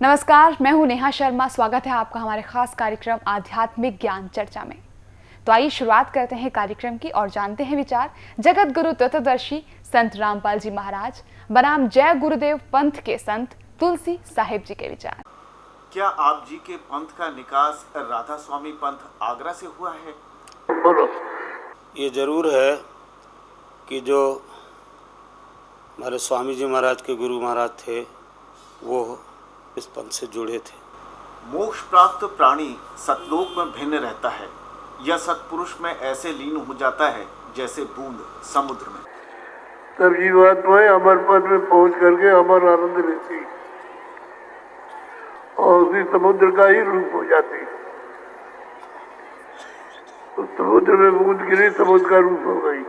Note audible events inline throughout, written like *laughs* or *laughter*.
नमस्कार मैं हूँ नेहा शर्मा। स्वागत है आपका हमारे खास कार्यक्रम आध्यात्मिक ज्ञान चर्चा में। तो आइए शुरुआत करते हैं कार्यक्रम की और जानते हैं विचार। जगत गुरु तत्वदर्शी संत रामपाल जी महाराज बनाम जय गुरुदेव पंथ के संत तुलसी साहिब जी के विचार। क्या आप जी के पंथ का निकास राधा स्वामी पंथ आगरा से हुआ है? बोलो। ये ज़रूर है कि जो हमारे स्वामी जी महाराज के गुरु महाराज थे वो इस पंथ से जुड़े थे। मोक्ष प्राप्त प्राणी सतलोक में भिन्न रहता है। यह सतपुरुष में ऐसे लीन हो जाता है जैसे बूंद समुद्र में। तब जीवात्माएँ अमर पद में पहुँच करके अमर आनंद लेती। और उसी समुद्र का ही रूप हो जाती। तो समुद्र में बूंद गिरी समुद्र का रूप हो गई।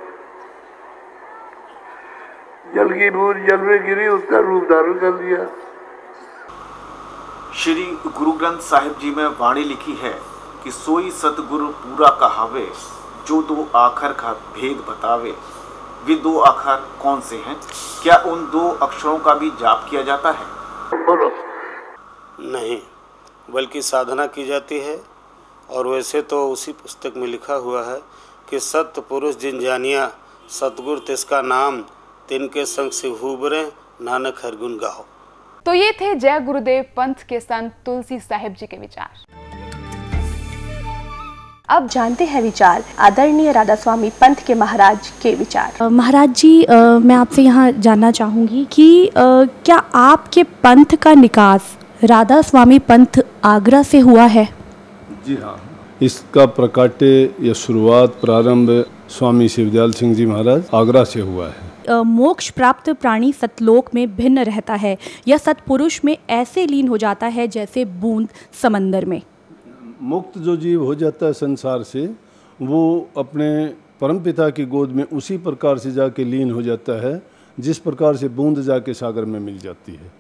जल की बूंद जल में गिरी उसका रूप धारण कर लिया। श्री गुरु ग्रंथ साहिब जी में वाणी लिखी है कि सोई सतगुरु पूरा कहावे, जो दो आखर का भेद बतावे। वे दो आखर कौन से हैं? क्या उन दो अक्षरों का भी जाप किया जाता है? नहीं, बल्कि साधना की जाती है, और वैसे तो उसी पुस्तक में लिखा हुआ है कि सत्य पुरुष जिन जानिया, सतगुर तिसका नाम, तिनके संग से हुबरे, नानक हरगुन गाओ। तो ये थे जय गुरुदेव पंथ के संत तुलसी साहिब जी के विचार। अब जानते हैं विचार आदरणीय राधा स्वामी पंथ के महाराज के विचार। महाराज जी अ, मैं आपसे यहाँ जानना चाहूँगी कि अ, क्या आपके पंथ का निकास राधा स्वामी पंथ आगरा से हुआ है? जी हाँ इसका प्रकाट्य या शुरुआत प्रारंभ स्वामी शिवदयाल सिंह जी महाराज आगरा से हुआ है। मोक्ष प्राप्त प्राणी सतलोक में भिन्न रहता है। या सतपुरुष में ऐसे लीन हो जाता है जैसे बूंद समंदर में। मुक्त जो जीव हो जाता है संसार से वो अपने परमपिता की गोद में उसी प्रकार से जाके लीन हो जाता है जिस प्रकार से बूंद जाके सागर में मिल जाती है।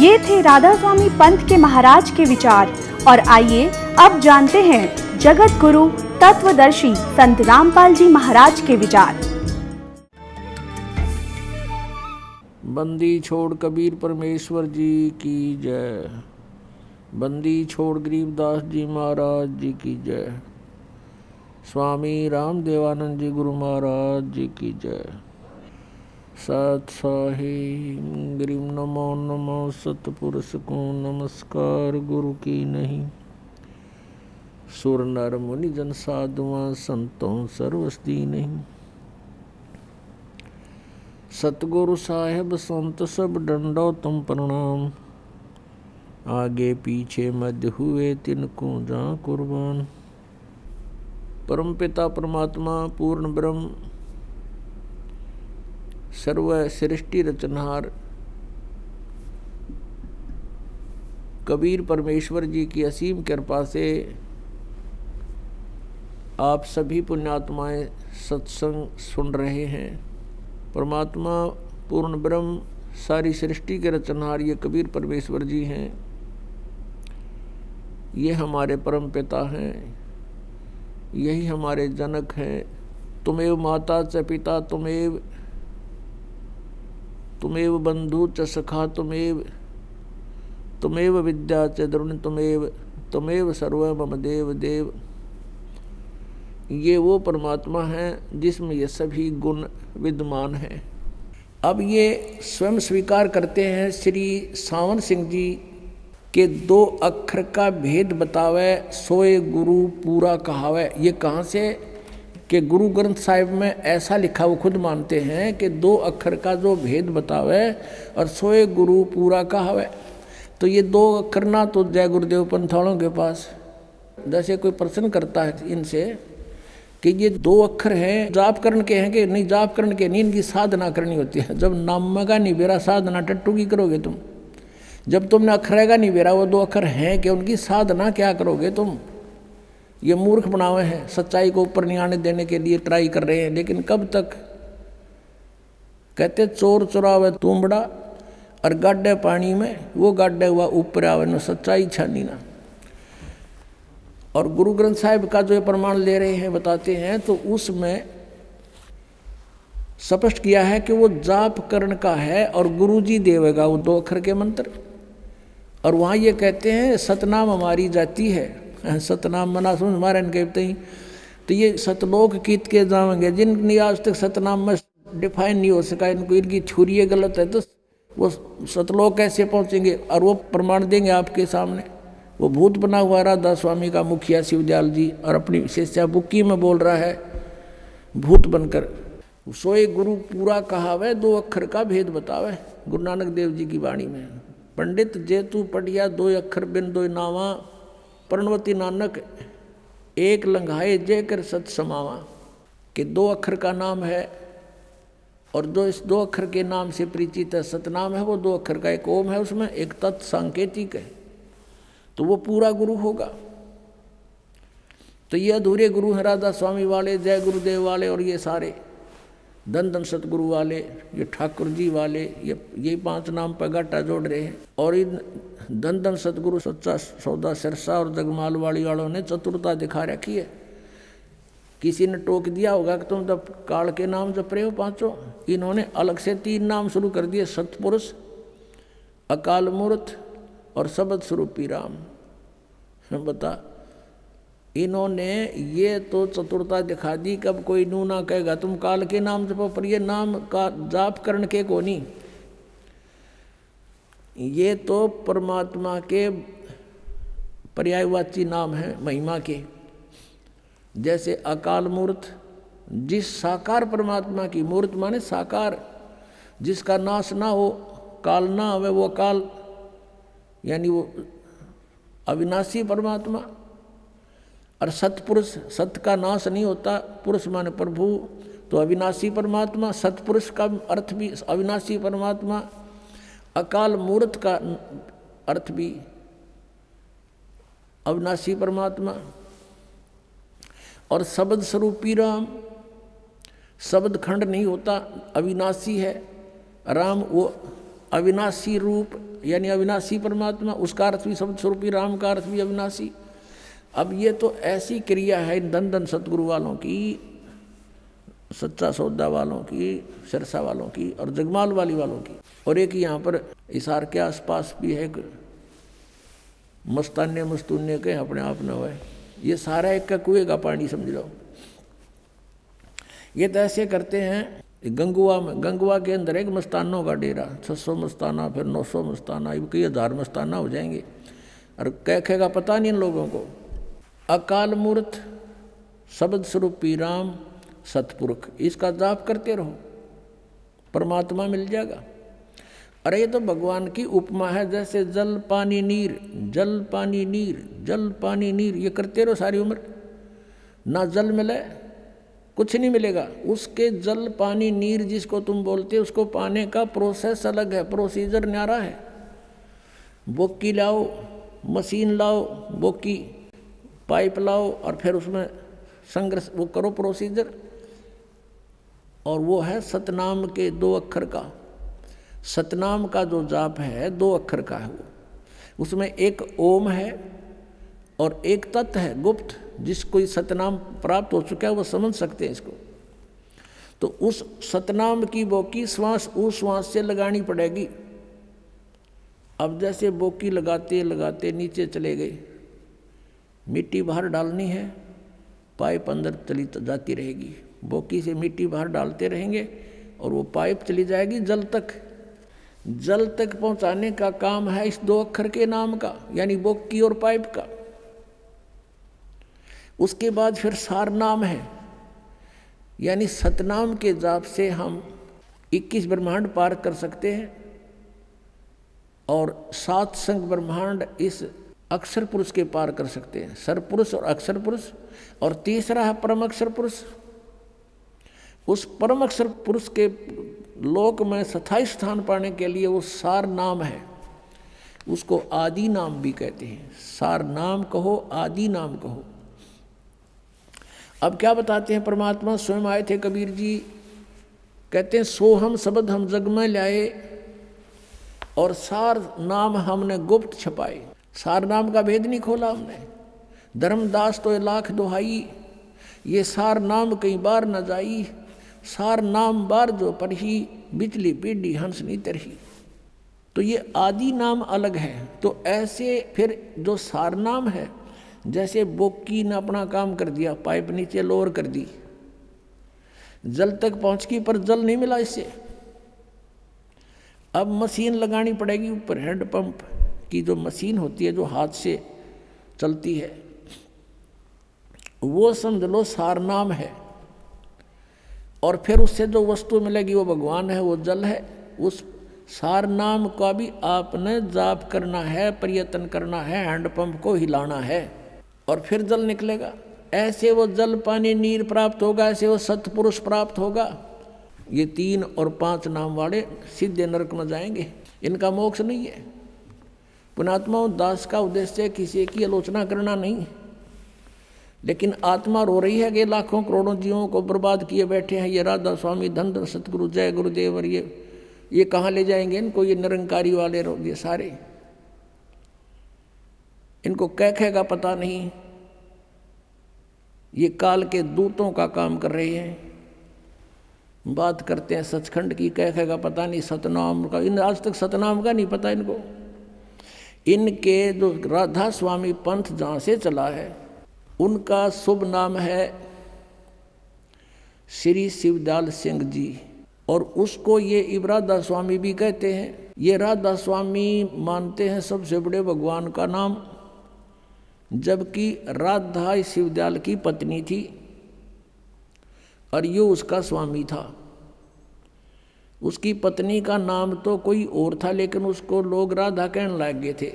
ये थे राधा स्वामी पंथ के महाराज के विचार। और आइए अब जानते हैं जगत गुरु तत्वदर्शी संत रामपाल जी महाराज के विचार। बंदी छोड़ कबीर परमेश्वर जी की जय। बंदी छोड़ गरीबदास जी महाराज जी की जय। स्वामी राम देवानंद जी गुरु महाराज जी की जय। सत साहिब, ग्रीम नमो नमो सतपुरुष को नमस्कार, गुरु की नहीं। सुर नर मुनि जन साधुआ, संतों सर्वस्ती नहीं। सतगुरु साहेब, संत सब डंडो तुम प्रणाम। आगे पीछे मध्य हुए तिनको जा कुर्बान। परमपिता परमात्मा, पूर्ण ब्रह्म, सर्व सृष्टि रचनहार, कबीर परमेश्वर जी की असीम कृपा से आप सभी पुण्यात्माएँ सत्संग सुन रहे हैं। परमात्मा पूर्ण ब्रह्म, सारी सृष्टि के रचनहार ये कबीर परमेश्वर जी हैं। ये हमारे परम पिता हैं। यही हमारे जनक हैं। तुमेव माता च पिता, तुमेव तुमेव बंधु च सखा, तुमेव तुमेव विद्या च द्रोण तुमेव तुमेव सर्व मम देव देव। ये वो परमात्मा हैं जिसमें ये सभी गुण विद्यमान हैं। अब ये स्वयं स्वीकार करते हैं श्री सावन सिंह जी के दो अक्षर का भेद बतावे, सोए गुरु पूरा कहावे। ये कहाँ से? कि गुरु ग्रंथ साहिब में ऐसा लिखा वो खुद मानते हैं कि दो अक्षर का जो भेद बतावे और सोए गुरु पूरा कहावे। तो ये दो अक्षर ना तो जय गुरुदेव पंथाड़ों के पास। जैसे कोई प्रश्न करता है इनसे कि ये दो अक्षर हैं जाप करण के हैं कि नहीं जाप करण के नहीं, इनकी साधना करनी होती है। जब नाम नहीं बेरा साधना टट्टू की करोगे तुम। जब तुमने का नहीं बेरा वो दो अक्षर हैं कि उनकी साधना क्या करोगे तुम? ये मूर्ख बनावे हैं, सच्चाई को ऊपर नहीं आने देने के लिए ट्राई कर रहे हैं। लेकिन कब तक? कहते, चोर चुरावे तुमड़ा और गाड्डे पानी में, वो गाड्डे हुआ ऊपर आवे, न सच्चाई छानी ना। और गुरु ग्रंथ साहिब का जो ये प्रमाण ले रहे हैं, बताते हैं तो उसमें स्पष्ट किया है कि वो जाप करण का है और गुरु जी देवेगा, वो दो अखर के मंत्र। और वहाँ ये कहते हैं, सतनाम हमारी जाति है। *laughs* सतनाम मना सुन, हमारे कहते ही तो ये सतलोक कीत के जाएँगे जिनकी आज तक सतनाम में डिफाइन नहीं हो सका, इनको इनकी छुरी गलत है तो वो सतलोक कैसे पहुँचेंगे? और वो प्रमाण देंगे आपके सामने। वो भूत बना हुआ राधा स्वामी का मुखिया शिवदयाल जी और अपनी विशेषता बुक्की में बोल रहा है, भूत बनकर। सोए गुरु पूरा कहावे, दो अक्षर का भेद बतावे, गुरु नानक देव जी की वाणी में। पंडित जेतु पटिया, दो अक्षर बिन दो नावा, प्रणवती नानक, एक लंघाए जय कर सत समावा, कि दो अक्षर का नाम है और जो इस दो अक्षर के नाम से परिचित है, सतनाम है, वो दो अक्षर का एक ओम है, उसमें एक तत् सांकेतिक है। तो वो पूरा गुरु होगा। तो ये अधूरे गुरु हैं राधा स्वामी वाले, जय गुरुदेव वाले और ये सारे धन धन सतगुरु वाले, ये ठाकुर जी वाले, ये यही पाँच नाम पर घाटा जोड़ रहे हैं। और इन धन धन सतगुरु सच्चा सौदा सिरसा और जगमाल वाली वालों ने चतुरता दिखा रखी है। किसी ने टोक दिया होगा कि तुम जब काल के नाम जप रहे हो पाँचों, इन्होंने अलग से तीन नाम शुरू कर दिए, सतपुरुष, अकाल मूर्त और शबद स्वरूपी राम। *laughs* बता, इन्होंने ये तो चतुरता दिखा दी, कब कोई नू ना कहेगा, तुम काल के नाम जपो पर ये नाम का जाप करण के को नहीं ये तो परमात्मा के पर्यायवाची नाम है, महिमा के। जैसे अकाल मूर्त, जिस साकार परमात्मा की मूर्त, माने साकार, जिसका नाश ना हो, काल ना हो वो अकाल यानी वो अविनाशी परमात्मा। और सतपुरुष, सत्य का नाश नहीं होता, पुरुष माने प्रभु तो अविनाशी परमात्मा, सतपुरुष का अर्थ भी अविनाशी परमात्मा। अकाल मूर्त का अर्थ भी अविनाशी परमात्मा। और शब्द स्वरूपी राम, शब्द खंड नहीं होता, अविनाशी है। राम वो अविनाशी रूप यानी अविनाशी परमात्मा, उसका अर्थ भी शब्द स्वरूपी, राम का अर्थ भी अविनाशी। अब ये तो ऐसी क्रिया है इन धन धन सतगुरु वालों की, सच्चा सौदा वालों की, सरसा वालों की और जगमाल वाली वालों की। और एक यहाँ पर इसार के आसपास भी है मस्तान्य मस्तून्य के अपने आप न हुए ये सारा एक का कुएँ का पानी, समझ लो। ये तो ऐसे करते हैं गंगुआ में गंगुआ के अंदर एक मस्तानों का डेरा। छः सौ मस्ताना, फिर नौ सौ मस्ताना कई हज़ार मस्ताना हो जाएँगे। और कह का पता नहीं इन लोगों को। अकाल मूर्त, शब्द स्वरूपी राम, सतपुरुख। इसका जाप करते रहो। परमात्मा मिल जाएगा। अरे ये तो भगवान की उपमा है, जैसे जल, पानी, नीर। जल, पानी, नीर। जल, पानी, नीर। ये करते रहो सारी उम्र। ना जल मिले कुछ नहीं मिलेगा। उसके जल, पानी, नीर जिसको तुम बोलते उसको पाने का प्रोसेस अलग है प्रोसीजर न्यारा है। बोकी लाओ, मशीन लाओ बोकी पाइप लाओ और फिर उसमें संघर्ष वो करो प्रोसीजर और वो है सतनाम के दो अक्षर का। सतनाम का जो जाप है, दो अक्षर का है वो। उसमें एक ओम है और एक तत्व है, गुप्त। जिसको सतनाम प्राप्त हो चुका है, वो समझ सकते हैं इसको। तो उस सतनाम की बोकी श्वास, उस श्वास से लगानी पड़ेगी। अब जैसे बोकी लगाते लगाते नीचे चले गए, मिट्टी बाहर डालनी है, पाइप अंदर चली जाती रहेगी। बोकी से मिट्टी बाहर डालते रहेंगे और वो पाइप चली जाएगी जल तक। जल तक पहुँचाने का काम है इस दो अक्षर के नाम का, यानी बोकी और पाइप का। उसके बाद फिर सार नाम है। यानी सतनाम के जाप से हम 21 ब्रह्मांड पार कर सकते हैं और सात संग ब्रह्मांड इस अक्षर पुरुष के पार कर सकते हैं। सर पुरुष और अक्षर पुरुष और तीसरा है परम अक्षर पुरुष। उस परम अक्षर पुरुष के लोक में स्थायी स्थान पाने के लिए वो सार नाम है। उसको आदि नाम भी कहते हैं। सार नाम कहो, आदि नाम कहो। अब क्या बताते हैं परमात्मा? स्वयं आए थे कबीर जी। कहते हैं, सो हम शब्द हम जग में लाए और सार नाम हमने गुप्त छपाए। सार नाम का भेद नहीं खोला हमने। धर्मदास तो लाख दुहाई। ये सार नाम कई बार न जाई। सार नाम बार जो परही बिचली पीढ़ी हंस नहीं तरही। तो ये आदि नाम अलग है। तो ऐसे फिर जो सार नाम है जैसे बोकी ने अपना काम कर दिया, पाइप नीचे लोअर कर दी। जल तक पहुँच गई, पर जल नहीं मिला इससे। अब मशीन लगानी पड़ेगी ऊपर हैंडपंप की जो मशीन होती है, जो हाथ से चलती है, वो समझ लो सार नाम है। और फिर उससे जो वस्तु मिलेगी, वो भगवान है, वो जल है। उस सार नाम का भी आपने जाप करना है, प्रयत्न करना है हैंडपंप को हिलाना है। और फिर जल निकलेगा। ऐसे वो जल, पानी, नीर प्राप्त होगा, ऐसे वो सतपुरुष प्राप्त होगा। ये तीन और पाँच नाम वाले सीधे नरक में जाएँगे। इनका मोक्ष नहीं है। पुणात्मा दास का उद्देश्य किसी की आलोचना करना नहीं। लेकिन आत्मा रो रही है कि लाखों करोड़ों जीवों को बर्बाद किए बैठे हैं। ये राधा स्वामी, धन धन, सतगुरु, जय गुरुदेव और ये ये कहाँ ले जाएँगे इनको? ये निरंकारी वाले ये सारे। इनको कह का पता नहीं। ये काल के दूतों का काम कर रहे हैं। बात करते हैं सचखंड की, कह का पता नहीं, सतनाम का, इन आज तक सतनाम का नहीं पता इनको। इनके जो राधा स्वामी पंथ जहाँ से चला है, उनका शुभ नाम है श्री शिवदाल सिंह जी, और उसको ये इबरादा स्वामी भी कहते हैं। ये राधा स्वामी मानते हैं सबसे बड़े भगवान का नाम। जबकि राधा शिवदयाल की पत्नी थी और यो उसका स्वामी था। उसकी पत्नी का नाम तो कोई और था, लेकिन उसको लोग राधा कहने लग गए थे।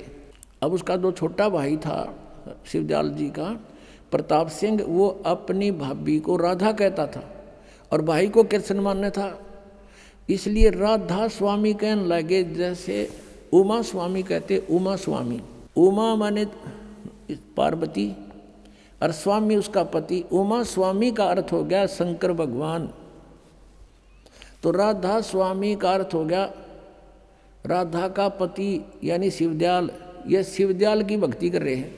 अब उसका जो छोटा भाई था, शिवदयाल जी का, प्रताप सिंह, वो अपनी भाभी को राधा कहता था और भाई को कृष्ण मान्य था। इसलिए राधा स्वामी कहने लगे, जैसे उमा स्वामी कहते, उमा स्वामी। उमा माने पार्वती और स्वामी उसका पति। उमा स्वामी का अर्थ हो गया शंकर भगवान। तो राधा स्वामी का अर्थ हो गया राधा का पति, यानी शिवदयाल। ये शिवदयाल की भक्ति कर रहे हैं।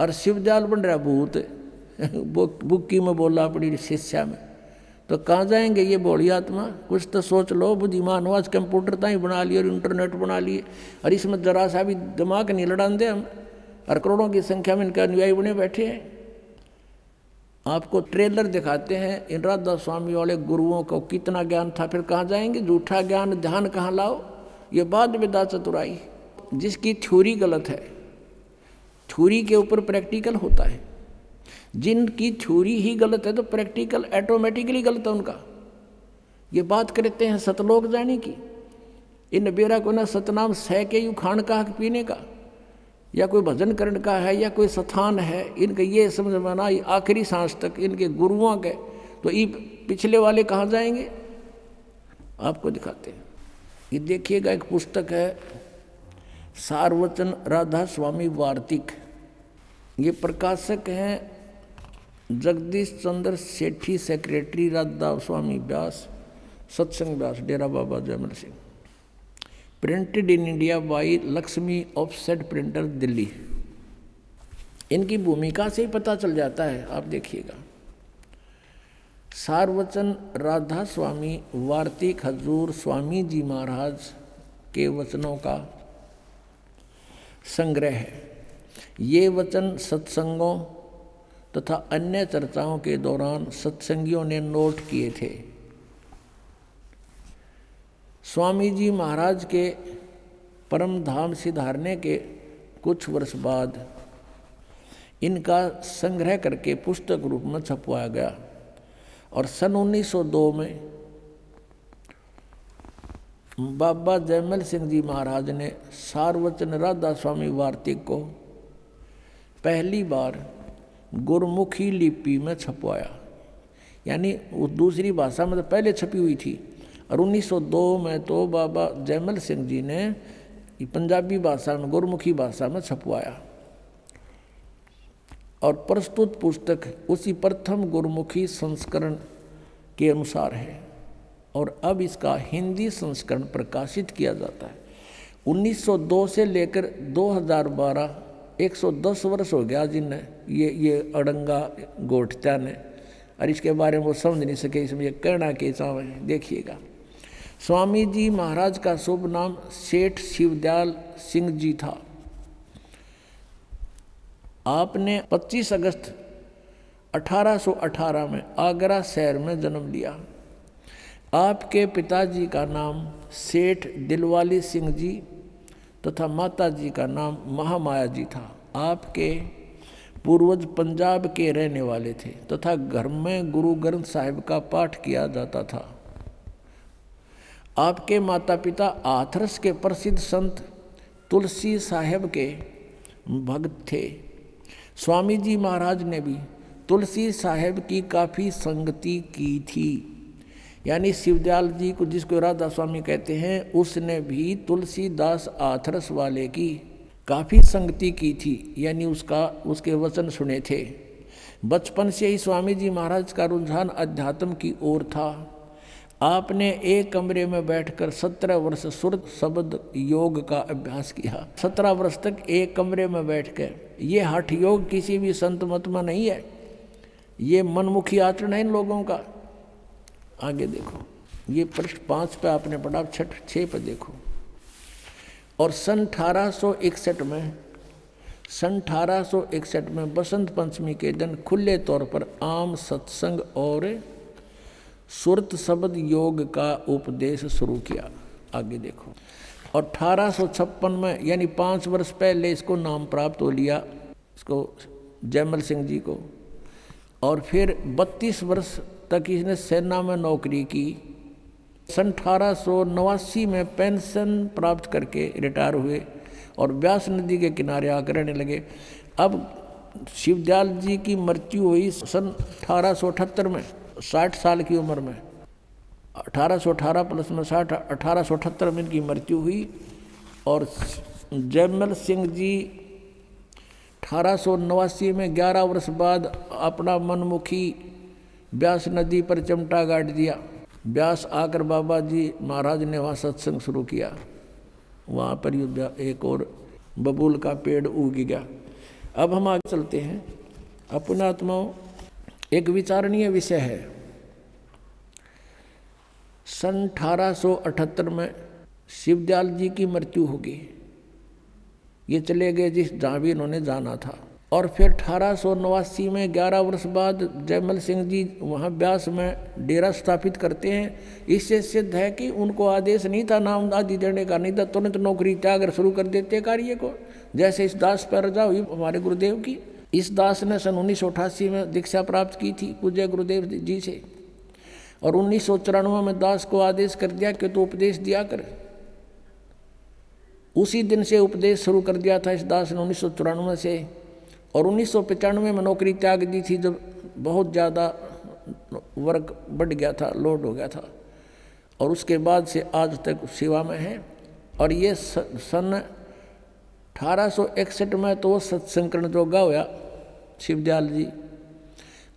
और शिवदयाल बन रहा भूत। *laughs* बुक्की में बोला अपनी शिष्या में। तो कहाँ जाएँगे ये बोली आत्मा? कुछ तो सोच लो, बुद्धिमान हो, आज कंप्यूटर तो ही बना लिए और इंटरनेट बना लिए। और इसमें जरा सा भी दिमाग नहीं लड़ान दे हम। और करोड़ों की संख्या में इनके अनुयायी बने बैठे हैं। आपको ट्रेलर दिखाते हैं, इन राधा स्वामी वाले गुरुओं को कितना ज्ञान था, फिर कहाँ जाएँगे? झूठा ज्ञान, ध्यान कहाँ लाओ? ये बाद विदा चतुराई, जिसकी थ्योरी गलत है, थ्योरी के ऊपर प्रैक्टिकल होता है। जिनकी थ्योरी ही गलत है तो प्रैक्टिकल ऑटोमेटिकली गलत है उनका। ये बात करते हैं सतलोक जाने की। इन बेरा को ना सतनाम सह के यू खान का पीने का? या कोई भजन करण का है या कोई स्थान है, इनके ये समझ में ना आखिरी सांस तक इनके गुरुओं के तो ये पिछले वाले कहाँ जाएँगे? आपको दिखाते हैं। ये देखिएगा एक पुस्तक है सारवचन राधा स्वामी वार्तिक। ये प्रकाशक हैं Jagdish Chandra Sethi, secretary Radha Soami Beas Satsang Beas Dera Baba Jaimal Singh. Printed in India by Lakshmi offset printer Delhi इनकी भूमिका से ही पता चल जाता है, आप देखिएगा। सारवचन राधा स्वामी, वार्तिक हजूर स्वामी जी महाराज के वचनों का संग्रह है। ये वचन सत्संगों तथा अन्य चर्चाओं के दौरान सत्संगियों ने नोट किए थे। स्वामी जी महाराज के परम धाम सिधारने के कुछ वर्ष बाद इनका संग्रह करके पुस्तक रूप में छपवाया गया। और सन 1902 में बाबा जयमल सिंह जी महाराज ने सार्वचन राधा स्वामी वार्तिक को पहली बार गुरमुखी लिपि में छपवाया। यानी उस दूसरी भाषा में तो पहले छपी हुई थी। और 1902 में तो बाबा जयमल सिंह जी ने पंजाबी भाषा में, गुरमुखी भाषा में छपवाया। और प्रस्तुत पुस्तक उसी प्रथम गुरमुखी संस्करण के अनुसार है। और अब इसका हिंदी संस्करण प्रकाशित किया जाता है। 1902 से लेकर 2012 110 वर्ष हो गया जिनने ये ये अड़ंगा गोठत्या ने। और इसके बारे में वो समझ नहीं सके, इसमें ये कहना के चावे देखिएगा। स्वामी जी महाराज का शुभ नाम सेठ शिवदयाल सिंह जी था। आपने 25 अगस्त 1818 में आगरा शहर में जन्म लिया। आपके पिताजी का नाम सेठ दिलवाली सिंह जी तथा माता जी का नाम महामाया जी था। आपके पूर्वज पंजाब के रहने वाले थे तथा घर में गुरु ग्रंथ साहिब का पाठ किया जाता था। आपके माता पिता आथरस के प्रसिद्ध संत तुलसी साहेब के भक्त थे। स्वामी जी महाराज ने भी तुलसी साहेब की काफ़ी संगति की थी। यानी शिवदयाल जी को जिसको राधा स्वामी कहते हैं, उसने भी तुलसीदास आथरस वाले की काफ़ी संगति की थी, यानी उसका, उसके वचन सुने थे। बचपन से ही स्वामी जी महाराज का रुझान अध्यात्म की ओर था। आपने एक कमरे में बैठकर सत्रह वर्ष सुर शब्द योग का अभ्यास किया। सत्रह वर्ष तक एक कमरे में बैठकर, ये हठ योग किसी भी संत मत में नहीं है। ये मनमुखी आचरण है इन लोगों का। आगे देखो, ये पृष्ठ पाँच पे आपने पढ़ा, छठ छः पे देखो। और सन अठारह सौ इकसठ में, सन अठारह सौ इकसठ में बसंत पंचमी के दिन खुले तौर पर आम सत्संग और सुरत शब्द योग का उपदेश शुरू किया। आगे देखो। और अठारह सौ छप्पन में, यानी पाँच वर्ष पहले इसको नाम प्राप्त हो लिया, इसको जयमल सिंह जी को। और फिर 32 वर्ष तक इसने सेना में नौकरी की। सन अठारह सौ नवासी में पेंशन प्राप्त करके रिटायर हुए और व्यास नदी के किनारे आकर रहने लगे। अब शिवदयाल जी की मृत्यु हुई सन अठारह सौ अठहत्तर में। साठ साल की उम्र में 1818 प्लस में साठ, अठारह में इनकी मृत्यु हुई और जयमल सिंह जी अठारह सौ नवासी में 11 वर्ष बाद अपना मनमुखी ब्यास नदी पर चमटा गाड़ दिया। ब्यास आकर बाबा जी महाराज ने वहाँ सत्संग शुरू किया। वहाँ पर एक और बबूल का पेड़ उग गया। अब हम आगे चलते हैं। अपनात्माओं एक विचारणीय विषय है। सन अठारह सौ अठहत्तर में शिवदयाल जी की मृत्यु होगी। ये चले गए जिस जहाँ भी इन्होंने जाना था। और फिर अठारह सौ नवासी में ग्यारह वर्ष बाद जयमल सिंह जी वहाँ ब्यास में डेरा स्थापित करते हैं। इससे सिद्ध है कि उनको आदेश नहीं था नाम आदि देने का, नहीं था तुरंत नौकरी त्याग शुरू कर देते कार्य को। जैसे इस दास पर रजा हुई हमारे गुरुदेव की इस दास ने सन उन्नीस सौ अठासी में दीक्षा प्राप्त की थी पूज्य गुरुदेव जी से। और उन्नीस सौ चौरानवे में दास को आदेश कर दिया कि तो उपदेश दिया कर। उसी दिन से उपदेश शुरू कर दिया था इस दास ने उन्नीस से और उन्नीस में नौकरी त्याग दी थी जब बहुत ज़्यादा वर्क बढ़ गया था, लोड हो गया था। और उसके बाद से आज तक सेवा में है। और ये सन अठारह सौ इकसठ में तो सत्संकरण जोगा होया, शिवदयाल जी।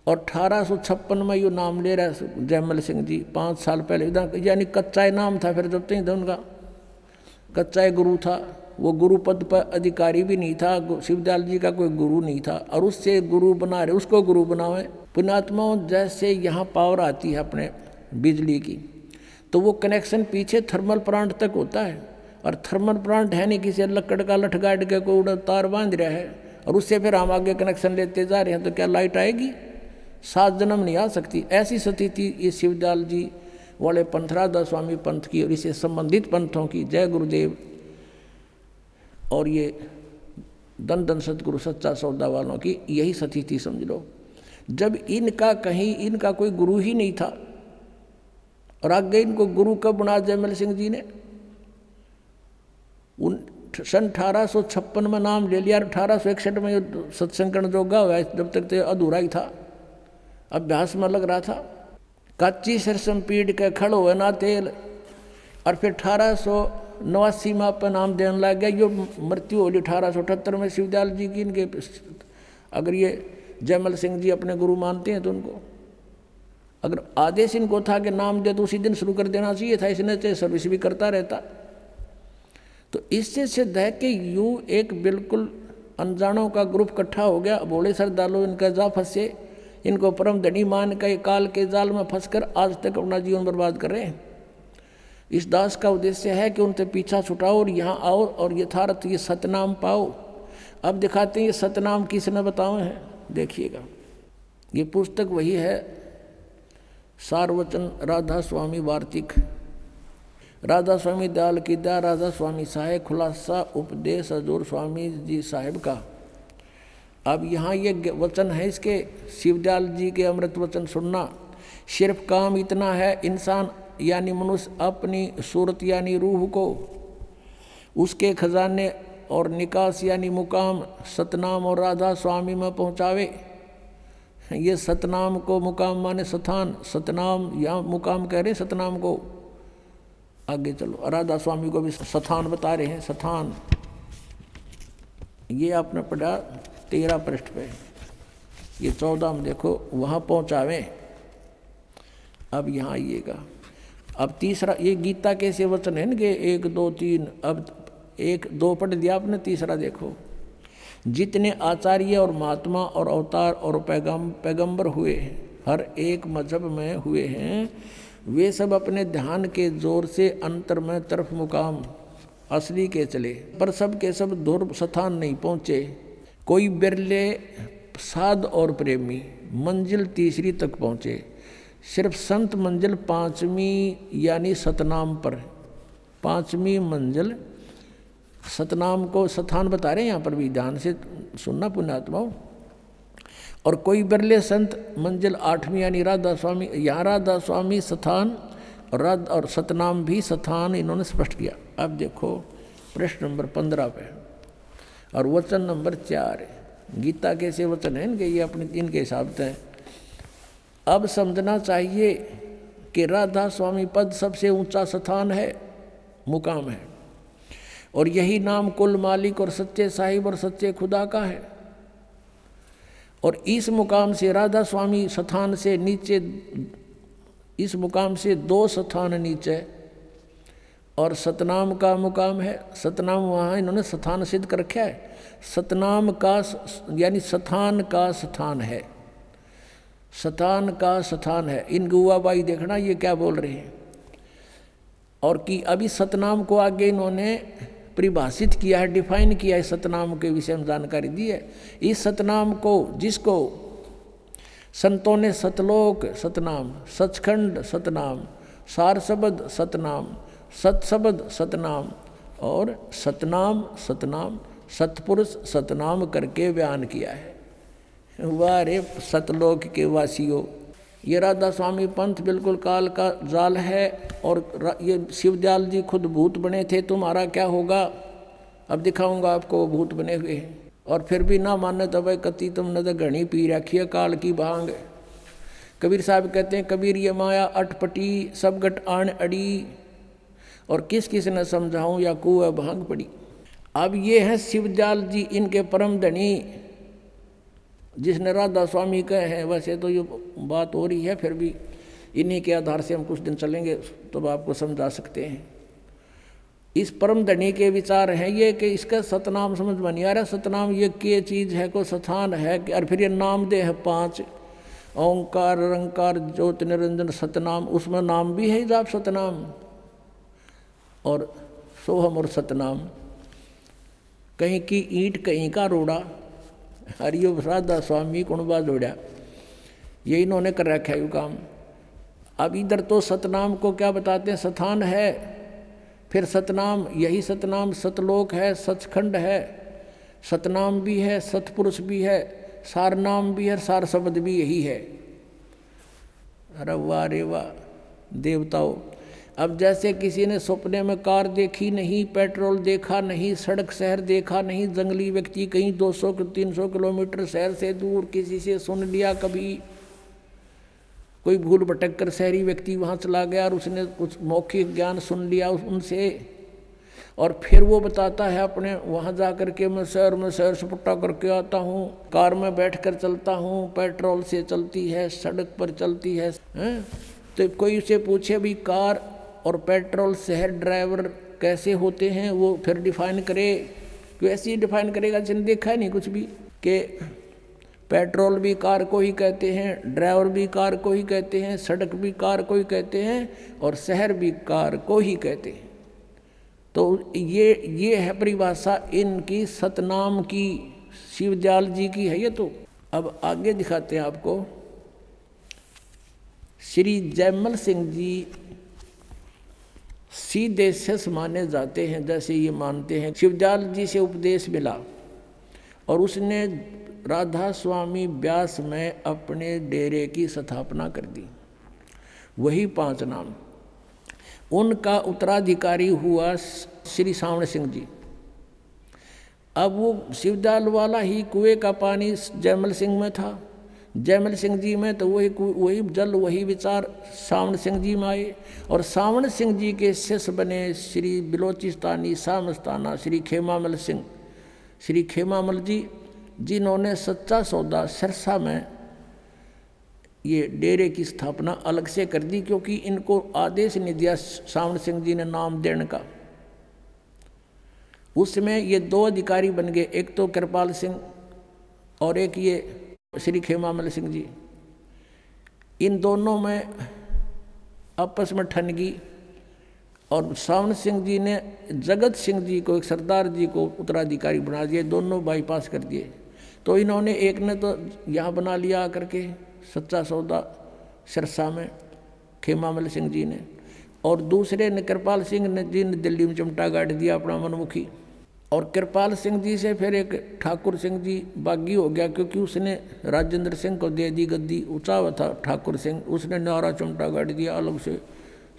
और अठारह सौ छप्पन में यो नाम ले रहा जयमल सिंह जी, पाँच साल पहले। यानी कच्चा नाम था, फिर जब तक उनका कच्चा गुरु था, वो गुरु पद पर अधिकारी भी नहीं था शिवदयाल जी का कोई गुरु नहीं था। और उससे गुरु बना रहे, उसको गुरु बनावे। पुणात्मा जैसे यहाँ पावर आती है अपने बिजली की तो वो कनेक्शन पीछे थर्मल प्लांट तक होता है। और थर्मल प्लांट है नहीं किसी लकड़ का लठ गाड़ के कोई उड़ा तार बाँध रहा है और उससे फिर हम आगे कनेक्शन लेते जा रहे हैं तो क्या लाइट आएगी? सात जन्म नहीं आ सकती। ऐसी स्थिति ये शिवदाल जी वाले पंथराधा स्वामी पंथ की और इससे संबंधित पंथों की। जय गुरुदेव। और ये दन दन सतगुरु सच्चा सौदा वालों की यही स्थिति समझ लो। जब इनका कहीं, इनका कोई गुरु ही नहीं था, और आगे इनको गुरु कब बना, जयमल सिंह जी ने? उन सन अठारह सौ छप्पन में नाम ले लिया, अठारह सौ इकसठ में सत्संकरण जोगा हुआ जब तक तो अधूरा ही था, अभ्यास में लग रहा था। कच्ची सरसम पीट के खड़ो है ना तेल, और फिर अठारह सौ नवासी में पर नाम देने लग गया जो मृत्यु होली अठारह सौ अठहत्तर में शिवदयाल जी की इनके अगर ये जयमल सिंह जी अपने गुरु मानते हैं तो उनको। अगर आदेश इनको था कि नाम दे तो उसी दिन शुरू कर देना चाहिए था, इसने चाहे सर्विस भी करता रहता। तो इससे सिद्ध है कि यू एक बिल्कुल अनजानों का ग्रुप इकट्ठा हो गया। सर डालो इनका जा फंसे, इनको परम धनी मान के काल के जाल में फंसकर आज तक अपना जीवन बर्बाद कर रहे हैं। इस दास का उद्देश्य है कि उनसे पीछा छुटाओ और यहाँ आओ और यथार्थ ये सतनाम पाओ। अब दिखाते हैं ये सतनाम किसने बताओ है? देखिएगा। ये पुस्तक वही है। सारवचन राधा स्वामी वार्तिक राधा स्वामी दयाल की दया राधा स्वामी साहेब, खुलासा उपदेश हजूर स्वामी जी साहेब का। अब यहाँ ये वचन है इसके शिवदयाल जी के अमृत वचन सुनना। सिर्फ़ काम इतना है, इंसान यानी मनुष्य अपनी सूरत यानी रूह को, उसके खजाने और निकास यानी मुकाम सतनाम और राधा स्वामी में पहुँचावे। ये सतनाम को मुकाम माने स्थान, सतनाम या मुकाम कह रहे सतनाम को। आगे चलो। राधा स्वामी को भी सथान बता रहे हैं, सथान। ये आपने पढ़ा, तेरह पृष्ठ पे। ये चौदह में देखो, वहाँ पहुँचावे। अब यहाँ आइएगा। अब तीसरा, ये गीता कैसे वचन है ना एक, दो, तीन, अब एक, दो पढ़ दिया आपने, तीसरा देखो। जितने आचार्य और महात्मा और अवतार और पैगम, पैगंबर हुए हैं, हर एक मज़हब में हुए हैं वे सब अपने ध्यान के ज़ोर से अंतर में तरफ़ मुकाम, असली के चले, पर सब के सब दूर स्थान नहीं पहुँचे। कोई बिरले, साध और प्रेमी मंजिल तीसरी तक पहुँचे। सिर्फ़ संत मंजिल पांचवी यानी सतनाम पर। पांचवी मंजिल सतनाम को स्थान बता रहे हैं, यहाँ पर भी ध्यान से सुनना पुण्यात्माओं। और कोई बिरले संत, मंजिल आठवीं यानी राधा स्वामी यहाँ राधा स्वामी स्थान और राध और सतनाम भी स्थान इन्होंने स्पष्ट किया। अब देखो, प्रश्न नंबर पंद्रह पे। और वचन नंबर चार गीता कैसे वचन है? इनके ये अपने इनके हिसाब से अब समझना चाहिए कि राधा स्वामी पद सबसे ऊँचा स्थान है, मुकाम है। और यही नाम कुल मालिक और सच्चे साहिब और सच्चे खुदा का है। और इस मुकाम से राधा स्वामी स्थान से नीचे, इस मुकाम से दो स्थान नीचे। और सतनाम का मुकाम है, सतनाम वहाँ इन्होंने स्थान सिद्ध कर रखा है। सतनाम का यानी स्थान का स्थान है। स्थान का स्थान है। इन गुआबाई देखना ये क्या बोल रहे हैं। और कि अभी सतनाम को आगे इन्होंने परिभाषित किया है, डिफाइन किया है, सतनाम के विषय में जानकारी दी है। इस सतनाम को, जिसको संतों ने सतलोक सतनाम, सचखंड सतनाम सार शब्द सतनाम सतशब्द सतनाम और सतनाम सतनाम, सतपुरुष सतनाम करके बयान किया है। वाह रे सतलोक के वासियों ये राधा स्वामी पंथ बिल्कुल काल का जाल है और ये शिवदयाल जी खुद भूत बने थे, तुम्हारा क्या होगा? अब दिखाऊँगा आपको वो भूत बने हुए हैं। और फिर भी ना माने तो भाई कति तुमने तो घनी पी रखी है काल की भाँग। कबीर साहब कहते हैं, कबीर, ये माया अटपटी, सब गट आण अड़ी, और किस किस ने समझाऊं या कुआ भाँग पड़ी? अब ये है शिवदयाल जी, इनके परम धनी। जिसने राधा स्वामी कहे हैं, वैसे तो ये बात हो रही है, फिर भी इन्हीं के आधार से हम कुछ दिन चलेंगे तो आपको समझा सकते हैं। इस परम धनी के विचार हैं ये कि इसका सतनाम समझ में नहीं आ रहा, सतनाम ये के चीज़ है, को स्थान है कि, और फिर ये नाम दे है पाँच, ओंकार, रंकार, ज्योति, निरंजन, सतनाम, उसमें नाम भी है जाप सतनाम, और सोहम और सतनाम। कहीं की ईंट, कहीं का रोड़ा हरियो राधा स्वामी कुणबा जोड़ा ये इन्होंने कर रखा है काम। अब इधर तो सतनाम को क्या बताते हैं? सथान है। फिर सतनाम, यही सतनाम सतलोक है, सचखंड है। सतनाम भी है, सतपुरुष भी है सार नाम भी है सार शब्द भी यही है। अरे वाह रे वाह, देवताओं अब जैसे किसी ने सपने में कार देखी नहीं पेट्रोल देखा नहीं सड़क शहर देखा नहीं जंगली व्यक्ति कहीं 200 300 किलोमीटर शहर से दूर किसी से सुन लिया कभी कोई भूल भटक कर शहरी व्यक्ति वहाँ चला गया और उसने कुछ मौखिक ज्ञान सुन लिया उनसे और फिर वो बताता है अपने वहाँ जा कर के मैं शहर में शहर सपट्टा करके आता हूँ कार में बैठ कर चलता हूँ पेट्रोल से चलती है सड़क पर चलती है, है? तो कोई उसे पूछे भी कार और पेट्रोल शहर ड्राइवर कैसे होते हैं, वो फिर डिफाइन करे। क्यों ऐसे ही डिफाइन करेगा, जिसने देखा है नहीं कुछ भी, कि पेट्रोल भी कार को ही कहते हैं, ड्राइवर भी कार को ही कहते हैं, सड़क भी कार को ही कहते हैं, और शहर भी कार को ही कहते हैं। तो ये ये है परिभाषा इनकी सतनाम की, शिवदयाल जी की है ये तो। अब आगे दिखाते हैं आपको। श्री जयमल सिंह जी सीधे से माने जाते हैं, जैसे ये मानते हैं शिवजाल जी से उपदेश मिला और उसने राधा स्वामी व्यास में अपने डेरे की स्थापना कर दी। वही पाँच नाम। उनका उत्तराधिकारी हुआ श्री सावण सिंह जी। अब वो शिवदाल वाला ही कुएँ का पानी जयमल सिंह में था। जयमल सिंह जी में तो वही वही जल, वही विचार सावण सिंह जी में आए। और सावण सिंह जी के शिष्य बने श्री बिलोचिस्तानी सामस्ताना श्री खेमामल सिंह। श्री खेमामल जी, जिन्होंने सच्चा सौदा सरसा में ये डेरे की स्थापना अलग से कर दी, क्योंकि इनको आदेश नहीं दिया सावण सिंह जी ने नाम देने का। उसमें ये दो अधिकारी बन गए, एक तो कृपाल सिंह और एक ये श्री खेमामल सिंह जी, इन दोनों में आपस में ठनगी, और सावन सिंह जी ने जगत सिंह जी को, एक सरदार जी को उत्तराधिकारी बना दिए दोनों बाईपास कर दिए। तो इन्होंने एक ने तो यहाँ बना लिया करके सच्चा सौदा सिरसा में खेमामल सिंह जी ने। और दूसरे ने कृपाल सिंह ने, जी ने दिल्ली में चमटा गाड़ दिया अपना मनमुखी। और कृपाल सिंह जी से फिर एक ठाकुर सिंह जी बागी हो गया, क्योंकि उसने राजेंद्र सिंह को दे दी गद्दी ऊँचा हुआ था ठाकुर सिंह। उसने नारा चमटा गाड़ दिया अलग से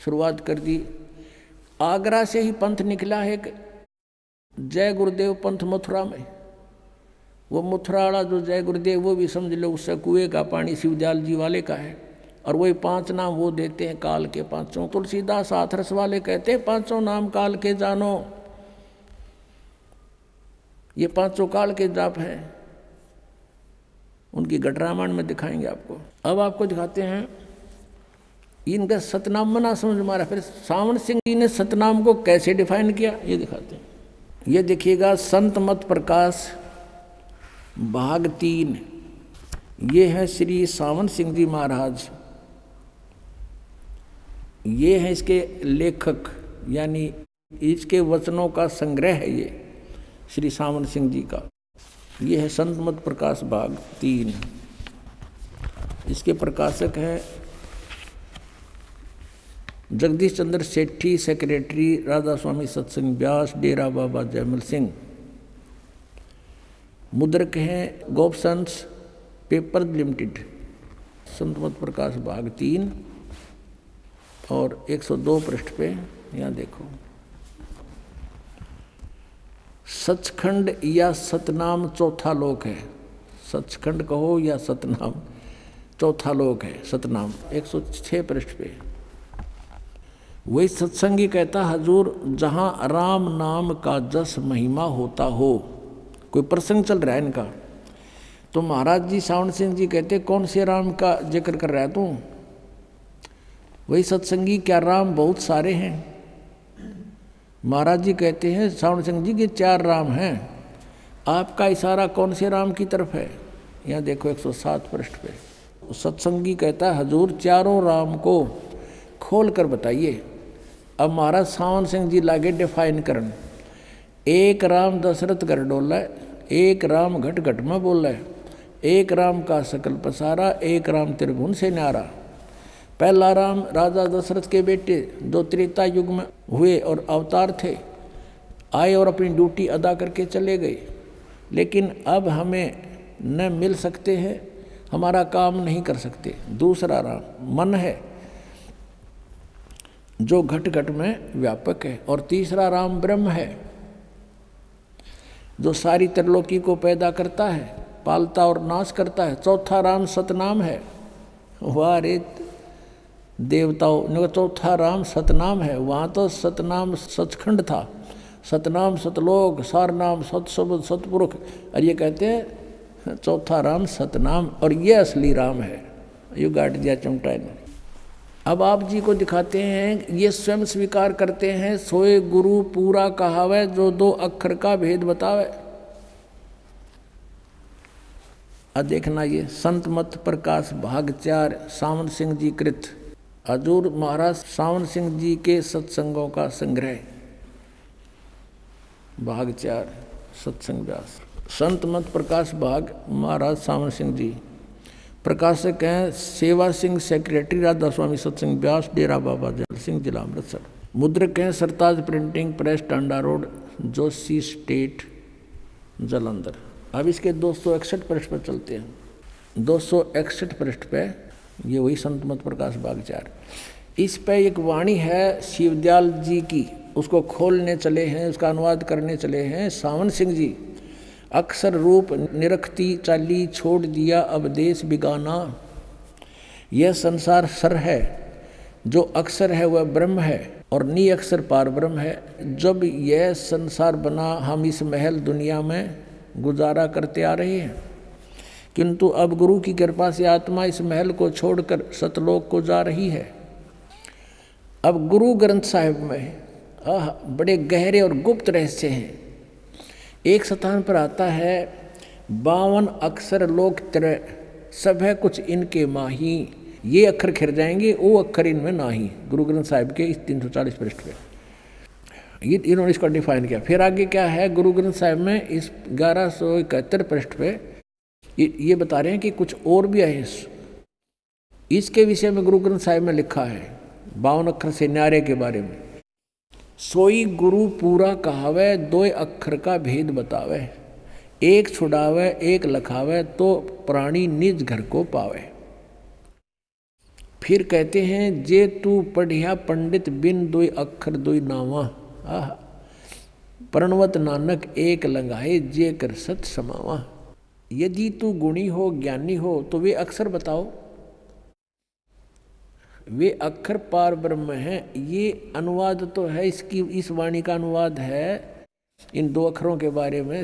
शुरुआत कर दी। आगरा से ही पंथ निकला है एक जय गुरुदेव पंथ मथुरा में। वो मथुरा वाला जो जय गुरुदेव, वो भी समझ लो, उससे कुएँ का पानी शिवजाल जी वाले का है। और वही पाँच नाम वो देते हैं, काल के पाँचों। तुलसीदास आथरस वाले कहते हैं, पाँचों नाम काल के जानो। ये पाँचों काल के जाप हैं। उनकी घटरामायण में दिखाएँगे आपको। अब आपको दिखाते हैं, इनका सतनाम मना समझ मारा फिर सावन सिंह जी ने सतनाम को कैसे डिफाइन किया, ये दिखाते हैं। ये देखिएगा, संत मत प्रकाश, भाग तीन। ये है श्री सावन सिंह जी महाराज। ये है इसके लेखक, यानी इसके वचनों का संग्रह है ये। श्री सावन सिंह जी का। ये है संत मत प्रकाश भाग तीन। इसके प्रकाशक हैं जगदीश चंद्र सेठी, सेक्रेटरी राधा स्वामी सत्संग व्यास डेरा बाबा जयमल सिंह। मुद्रक हैं गोप गोपसंस पेपर लिमिटेड, संत मत प्रकाश भाग तीन। और 102 पृष्ठ पे, यहाँ देखो। सचखंड या सतनाम चौथा लोक है। सचखंड कहो या सतनाम, चौथा लोक है, सतनाम। 106 पृष्ठ पे। वही सत्संगी कहता, हजूर, जहाँ राम नाम का जस महिमा होता हो। कोई प्रसंग चल रहा है इनका? तो महाराज जी सावन सिंह जी कहते, कौन से राम का ज़िक्र कर रहा है तू? वही सत्संगी, क्या राम बहुत सारे हैं? महाराज जी कहते हैं, सावण सिंह जी के चार राम हैं। आपका इशारा कौन से राम की तरफ़ है? यहाँ देखो 107 पृष्ठ पे। सत्संगी कहता है हजूर, चारों राम को खोल कर बताइए। अब महाराज सावन सिंह जी लागे डिफाइन करन। एक राम दशरथ कर डोला एक राम घट घट में बोला एक राम का सकल पसारा, एक राम त्रिभुवन से न्यारा। पहला राम राजा दशरथ के बेटे जो त्रेता युग में हुए और अवतार थे, आए और अपनी ड्यूटी अदा करके चले गए। लेकिन अब हमें न मिल सकते हैं, हमारा काम नहीं कर सकते। दूसरा राम, मन है, जो घट घट में व्यापक है। और तीसरा राम, ब्रह्म है, जो सारी त्रिलोकी को पैदा करता है, पालता और नाश करता है। चौथा राम, सतनाम है। वाह रे देवताओं ने चौथा राम सतनाम है। वहाँ तो सतनाम सचखंड था। सतनाम सतलोक, सारनाम सतशब्द सतपुरुष और ये कहते हैं, चौथा राम सतनाम, और ये असली राम है। यू गाट दिया चमटा ने अब आप जी को दिखाते हैं, ये स्वयं स्वीकार करते हैं, सोए गुरु पूरा कहावे, जो दो अक्षर का भेद बतावे। अब देखना ये, संत मत प्रकाश भाग चार, सावन सिंह जी कृत। हजूर महाराज सावन सिंह जी के सत्संगों का संग्रह। भाग चार, सत्संग व्यास। संत मत प्रकाश भाग, महाराज सावन सिंह जी। प्रकाशक हैं सेवा सिंह सेक्रेटरी राधा स्वामी सत्संग व्यास, डेरा बाबा जल सिंह, जिला अमृतसर। मुद्रक हैं Sartaj printing press, Tanda road, Joshi state, Jalandhar. अब इसके दो सौ इकसठ पृष्ठ पर चलते हैं। दो सौ इकसठ पृष्ठ पे ये वही संत मत प्रकाश बागचार इस पे एक वाणी है शिवदयाल जी की, उसको खोलने चले हैं, उसका अनुवाद करने चले हैं। सावन सिंह जी, अक्सर रूप निरखती चाली, छोड़ दिया अब देश बिगाना। यह संसार सर है, जो अक्सर है वह ब्रह्म है, और नी अक्सर पार ब्रह्म है। जब यह संसार बना, हम इस महल दुनिया में गुजारा करते आ रहे हैं। किंतु अब गुरु की कृपा से आत्मा इस महल को छोड़कर सतलोक को जा रही है। अब गुरु ग्रंथ साहिब में, आह, बड़े गहरे और गुप्त रहस्य हैं। एक स्थान पर आता है, बावन अक्षर लोक त्र सब है कुछ इनके माही। ये अक्षर खिर जाएँगे, वो अक्षर इनमें ना ही गुरु ग्रंथ साहिब के इस तीन सौ चालीस पृष्ठ पे। ये इन्होंने इसको डिफाइन किया। फिर आगे क्या है? गुरु ग्रंथ साहिब में इस ग्यारह सौ इकहत्तर पृष्ठ पे ये, बता रहे हैं कि कुछ और भी है इसके विषय में गुरु ग्रंथ साहिब में लिखा है बावन अक्षर से न्यारे के बारे में। सोई गुरु पूरा कहावे दो अक्षर का भेद बतावे। एक छुड़ावे एक लखावे तो प्राणी निज घर को पावे। फिर कहते हैं जे तू पढ़िया पंडित बिन दो अक्षर दो नावा आह प्रणवत नानक एक लंगाए जे कर सत समावा। यदि तू गुणी हो, ज्ञानी हो तो वे अक्षर बताओ। वे अक्षर पार ब्रह्म हैं। ये अनुवाद तो है, इसकी, इस वाणी का अनुवाद है, इन दो अक्षरों के बारे में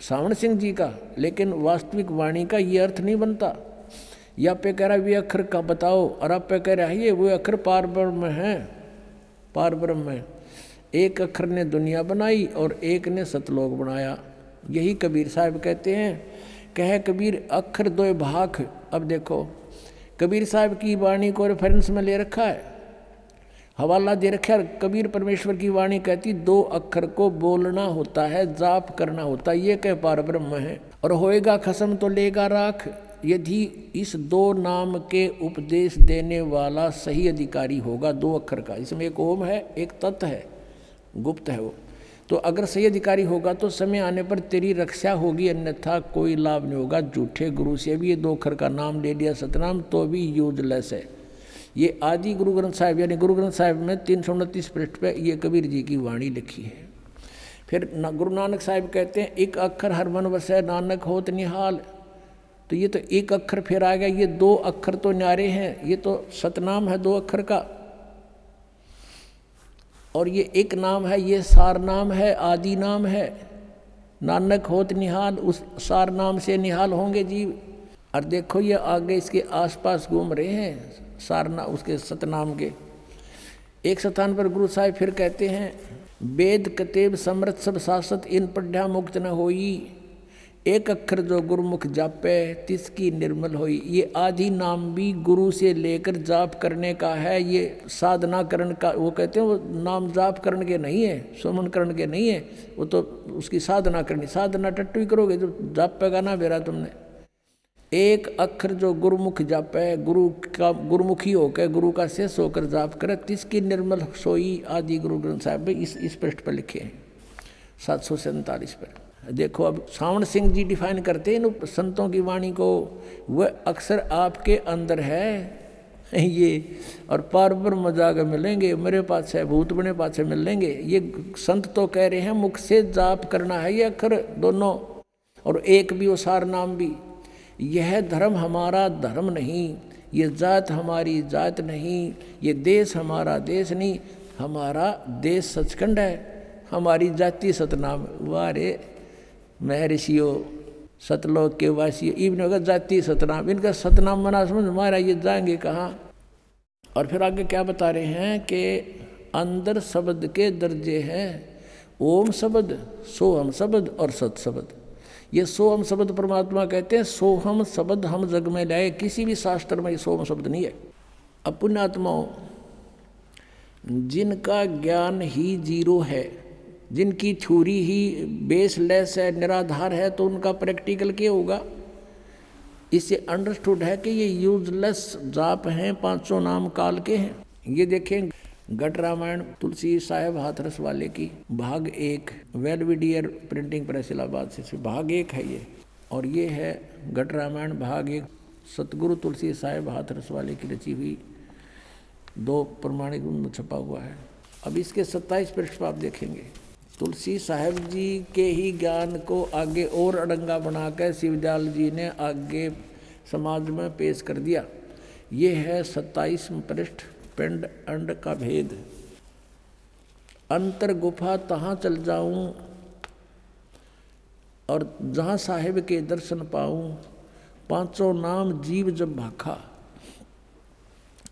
सावण सिंह जी का। लेकिन वास्तविक वाणी का ये अर्थ नहीं बनता। या पे कह रहा वे अक्षर का बताओ, और आप पे कह रहा है, ये वे अक्षर पार ब्रह्म है, पार ब्रह्म है। एक अक्षर ने दुनिया बनाई, और एक ने सतलोक बनाया। यही कबीर साहब कहते हैं कह, कबीर अक्षर दो भाख। अब देखो, कबीर साहब की वाणी को रेफरेंस में ले रखा है। हवाला दे रखा है कबीर परमेश्वर की वाणी कहती, दो अक्षर को बोलना होता है, जाप करना होता है, ये कह पार ब्रह्म है। और होएगा खसम तो लेगा राख। यदि इस दो नाम के उपदेश देने वाला सही अधिकारी होगा, दो अक्षर का। इसमें एक ओम है, एक तत् है, गुप्त है वो। तो अगर सही अधिकारी होगा तो समय आने पर तेरी रक्षा होगी, अन्यथा कोई लाभ नहीं होगा। झूठे गुरु से भी ये दो अक्षर का नाम ले लिया सतनाम तो भी यूजलेस है। ये आदि गुरु ग्रंथ साहिब, यानी गुरु ग्रंथ साहिब में तीन सौ उनतीस पृष्ठ पर ये कबीर जी की वाणी लिखी है। फिर गुरु नानक साहिब कहते हैं, एक अक्षर हर मन वस, नानक होत निहाल। तो ये तो एक अक्षर फिर आ गया, ये दो अक्षर तो न्यारे हैं, ये तो सतनाम है दो अक्षर का। और ये एक नाम है, ये सार नाम है, आदि नाम है। नानक होत निहाल, उस सार नाम से निहाल होंगे जीव। और देखो ये आगे इसके आसपास घूम रहे हैं सारना उसके सतनाम के। एक स्थान पर गुरु साहब फिर कहते हैं, वेद कतेब समृत सब शासत इन पढ़ा मुक्त न होई। एक अक्षर जो गुरुमुख जापे, तिसकी निर्मल होई। ये आदि नाम भी गुरु से लेकर जाप करने का है। ये साधना करण का, वो कहते हैं, वो नाम जाप करण के नहीं है, सुमन करण के नहीं है। वो तो उसकी साधना करनी, साधना टट्टू करोगे जो जाप पेगा ना बेरा तुमने। एक अक्षर जो गुरुमुख जापे, गुरु का, गुरुमुखी होकर गुरु का शेष होकर जाप करे, तिसकी निर्मल सोई आदि गुरु ग्रंथ साहब इस इस पृष्ठ पर लिखे हैं। सात सौ सैंतालीस पर। देखो, अब सावण सिंह जी डिफाइन करते हैं इन संतों की वाणी को, वह अक्सर आपके अंदर है, *laughs* ये, और पार पर मज़ाक मिलेंगे, मेरे पास है भूत बने पास से मिल लेंगे ये संत तो कह रहे हैं, मुख से जाप करना है, ये अक्षर दोनों, और एक भी, वो सार नाम भी, यह धर्म हमारा धर्म नहीं, ये जात हमारी जात नहीं, ये देश हमारा देश नहीं, हमारा देश सचखंड है, हमारी जाति सतनाम वारे महर्षियों, सतलोक के वासी इवन अगर जाति सतनाम, इनका सतनाम मना समझ हमारा ये जाएँगे कहाँ? और फिर आगे क्या बता रहे हैं कि अंदर शब्द के दर्जे हैं, ओम शब्द, सोहम शब्द और सत शब्द। ये सोहम शब्द परमात्मा कहते हैं, सोहम शब्द हम जग में लाए, किसी भी शास्त्र में ये सोहम शब्द नहीं है। अब पुण्यात्माओं जिनका ज्ञान ही ज़ीरो है जिनकी थ्योरी ही बेसलेस है, निराधार है तो उनका प्रैक्टिकल क्या होगा? इससे अंडरस्टूड है कि ये यूजलेस जाप हैं, पाँचों नाम काल के हैं। ये देखें गट रामायण, तुलसी साहेब हाथरस वाले की, भाग एक वेलविडियर प्रिंटिंग प्रेस इलाहाबाद से भाग एक है ये। और ये है गट रामायण, भाग एक, सतगुरु तुलसी साहेब हाथरस वाले की रची हुई, दो प्रमाणिक छपा हुआ है। अब इसके सत्ताईस पृष्ठ आप देखेंगे। तुलसी साहेब जी के ही ज्ञान को आगे और अड़ंगा बनाकर शिवदयाल जी ने आगे समाज में पेश कर दिया। ये है सत्ताईस पृष्ठ, पिंड अंड का भेद। अंतर गुफा तहाँ चल जाऊँ और जहाँ साहेब के दर्शन पाऊँ, पाँचों नाम जीव जब भाखा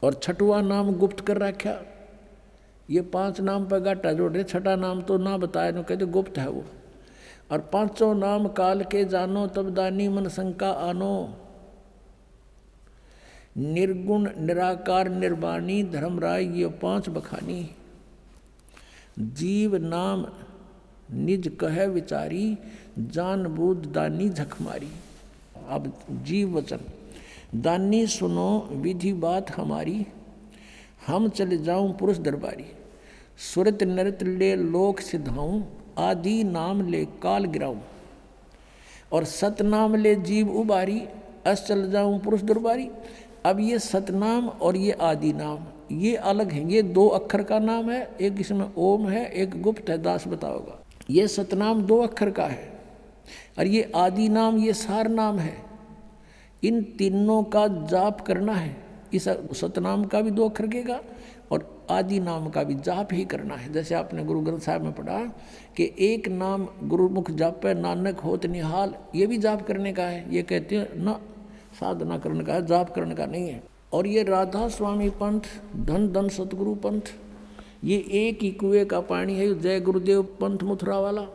और छठवा नाम गुप्त कर रखा। ये पाँच नाम पर गाटा जोड़े, छठा नाम तो ना बताया, नो कहते गुप्त है वो। और पाँचों नाम काल के जानो, तब दानी मन शंका आनो। निर्गुण, निराकार, निर्वाणी, धर्मराय, ये पाँच बखानी। जीव, नाम, निज कह विचारी, जान बूद दानी झकमारी अब जीव वचन। दानी सुनो, विधि बात हमारी, हम चले जाऊँ पुरुष दरबारी। सुरत नृत ले लोक सिद्धाऊं आदि नाम ले काल गिराऊं। और सतनाम ले जीव उबारी अस चल जाऊँ पुरुष दुर्बारी। अब ये सतनाम और ये आदि नाम, ये अलग है। ये दो अक्षर का नाम है, एक इसमें ओम है, एक गुप्त है, दास बताओगा। ये सतनाम दो अक्षर का है, और ये आदि नाम, ये सार नाम है। इन तीनों का जाप करना है। इस सतनाम का भी दो अक्षर केगा और आदि नाम का भी जाप ही करना है। जैसे आपने गुरु ग्रंथ साहब में पढ़ा कि एक नाम गुरुमुख जाप, नानक होत निहाल, ये भी जाप करने का है। ये कहते हैं, न, साधना करने का है जाप करने का नहीं है। और ये राधा स्वामी पंथ, धन धन सतगुरु पंथ, ये एक ही कुएँ का पानी है, जय गुरुदेव पंथ मथुरा वाला।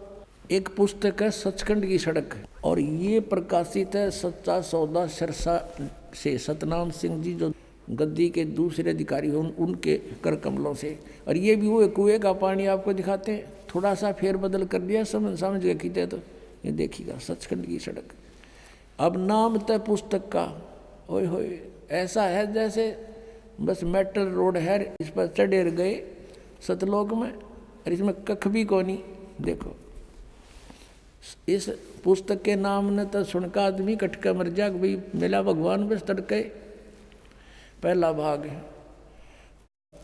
एक पुस्तक है, सचखंड की सड़क। और ये प्रकाशित है सच्चा सौदा सरसा से। सतनाम सिंह जी जो गद्दी के दूसरे अधिकारी उन उनके कर कमलों से। और ये भी वो कुएँ का पानी आपको दिखाते हैं। थोड़ा सा फेर बदल कर दिया, समझ समझ गए खींचे तो ये देखिएगा, सचखंड की सड़क। अब नाम तय पुस्तक का, ओए होए, ऐसा है जैसे बस मेटल रोड है, इस पर चढ़े गए सतलोक में, और इसमें कख भी कोनी, देखो। इस पुस्तक के नाम ने तो सुनका आदमी कटका मर जा भाई, मिला भगवान बस तड़के। पहला भाग है।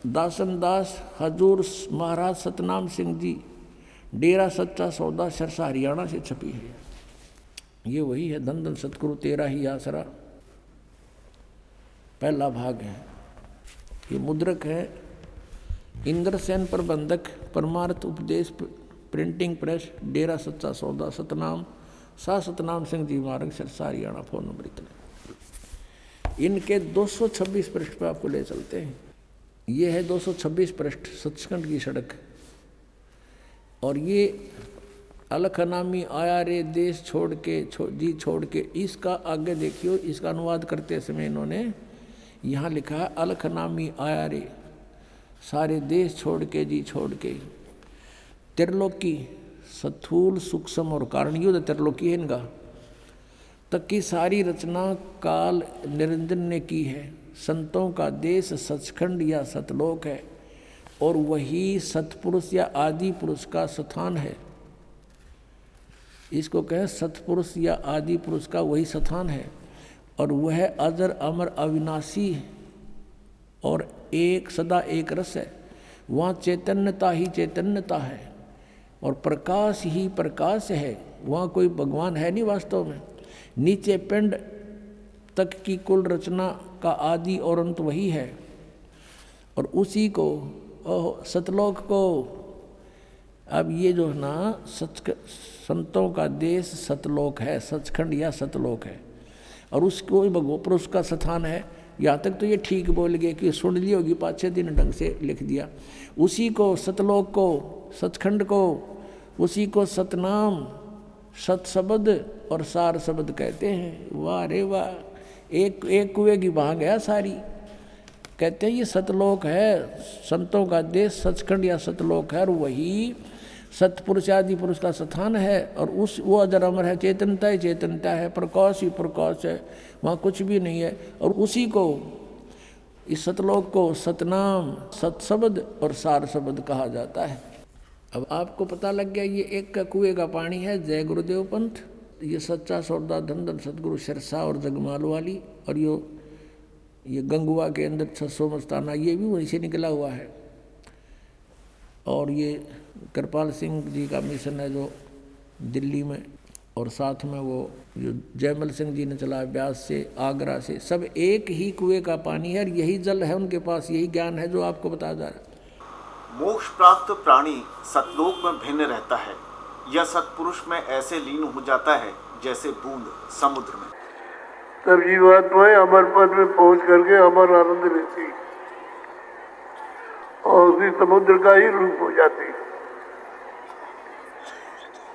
दासन दास हजूर महाराज सतनाम सिंह जी, डेरा सच्चा सौदा सरसा हरियाणा से छपी है। ये वही है धन धन सतगुरु, तेरा ही आसरा। पहला भाग है। ये मुद्रक है। इंद्रसेन प्रबंधक, परमार्थ उपदेश, प्रिंटिंग प्रेस, डेरा सच्चा सौदा सतनाम सा सतनाम सिंह जी, मार्ग सरसा हरियाणा, फ़ोन नंबर इतने। इनके 226 पृष्ठ पर आपको ले चलते हैं। ये है 226 पृष्ठ सचखंड की सड़क। और ये अलखनामी आया रे देश छोड़ के छो, जी छोड़ के इसका आगे देखियो इसका अनुवाद करते समय इन्होंने यहाँ लिखा है अलखनामी आया रे सारे देश छोड़ के जी छोड़ के। त्रिलोकी सथूल सूक्ष्म और कारण युद्ध त्रिलोकी है इनका। तक की सारी रचना काल निरंजन ने की है। संतों का देश सचखंड या सतलोक है और वही सतपुरुष या आदि पुरुष का स्थान है। इसको कहें सतपुरुष या आदि पुरुष का वही स्थान है और वह अजर अमर अविनाशी और एक सदा एक रस है। वहाँ चैतन्यता ही चैतन्यता है और प्रकाश ही प्रकाश है। वहाँ कोई भगवान है नहीं वास्तव में। नीचे पिंड तक की कुल रचना का आदि और अंत वही है। और उसी को ओह सतलोक को, अब ये जो है ना, सच संतों का देश सतलोक है, सचखंड या सतलोक है। और उसको भगवपुर उसका स्थान है। यहाँ तक तो ये ठीक बोल गए कि सुन ली होगी पाँच छः दिन ढंग से लिख दिया। उसी को सतलोक को, सचखंड को, उसी को सतनाम सत शब्द और सार शब्द कहते हैं। वाह रे वाह। एक एक कुएँ की बहा गया सारी। कहते हैं, ये सतलोक है। संतों का देश सचखंड या सतलोक है और वही सतपुरुष आदि पुरुष का स्थान है और उस, वो अदर अमर है। चेतनता ही चेतनता है। प्रकाश ही प्रकाश है। वहाँ कुछ भी नहीं है। और उसी को, इस सतलोक को सतनाम सतशब्द और सार शब्द कहा जाता है। अब आपको पता लग गया ये एक का कुएँ का पानी है, जय गुरुदेव पंथ। ये सच्चा सौदा धन सदगुरु सिरसा और जगमाल वाली और यो, ये गंगुआ के अंदर छसो मस्ताना, ये भी वहीं से निकला हुआ है। और ये कृपाल सिंह जी का मिशन है जो दिल्ली में और साथ में वो जो जयमल सिंह जी ने चलाया, ब्यास से, आगरा से, सब एक ही कुएँ का पानी है और यही जल है उनके पास, यही ज्ञान है जो आपको बताया जा रहा है। मोक्ष प्राप्त प्राणी सतलोक में भिन्न रहता है। यह सतपुरुष में ऐसे लीन हो जाता है, जैसे बूंद समुद्र में। तब जीवात्माएँ अमर पद में पहुँच करके अमर आनंद लेती। और उसी समुद्र का ही रूप हो जाती।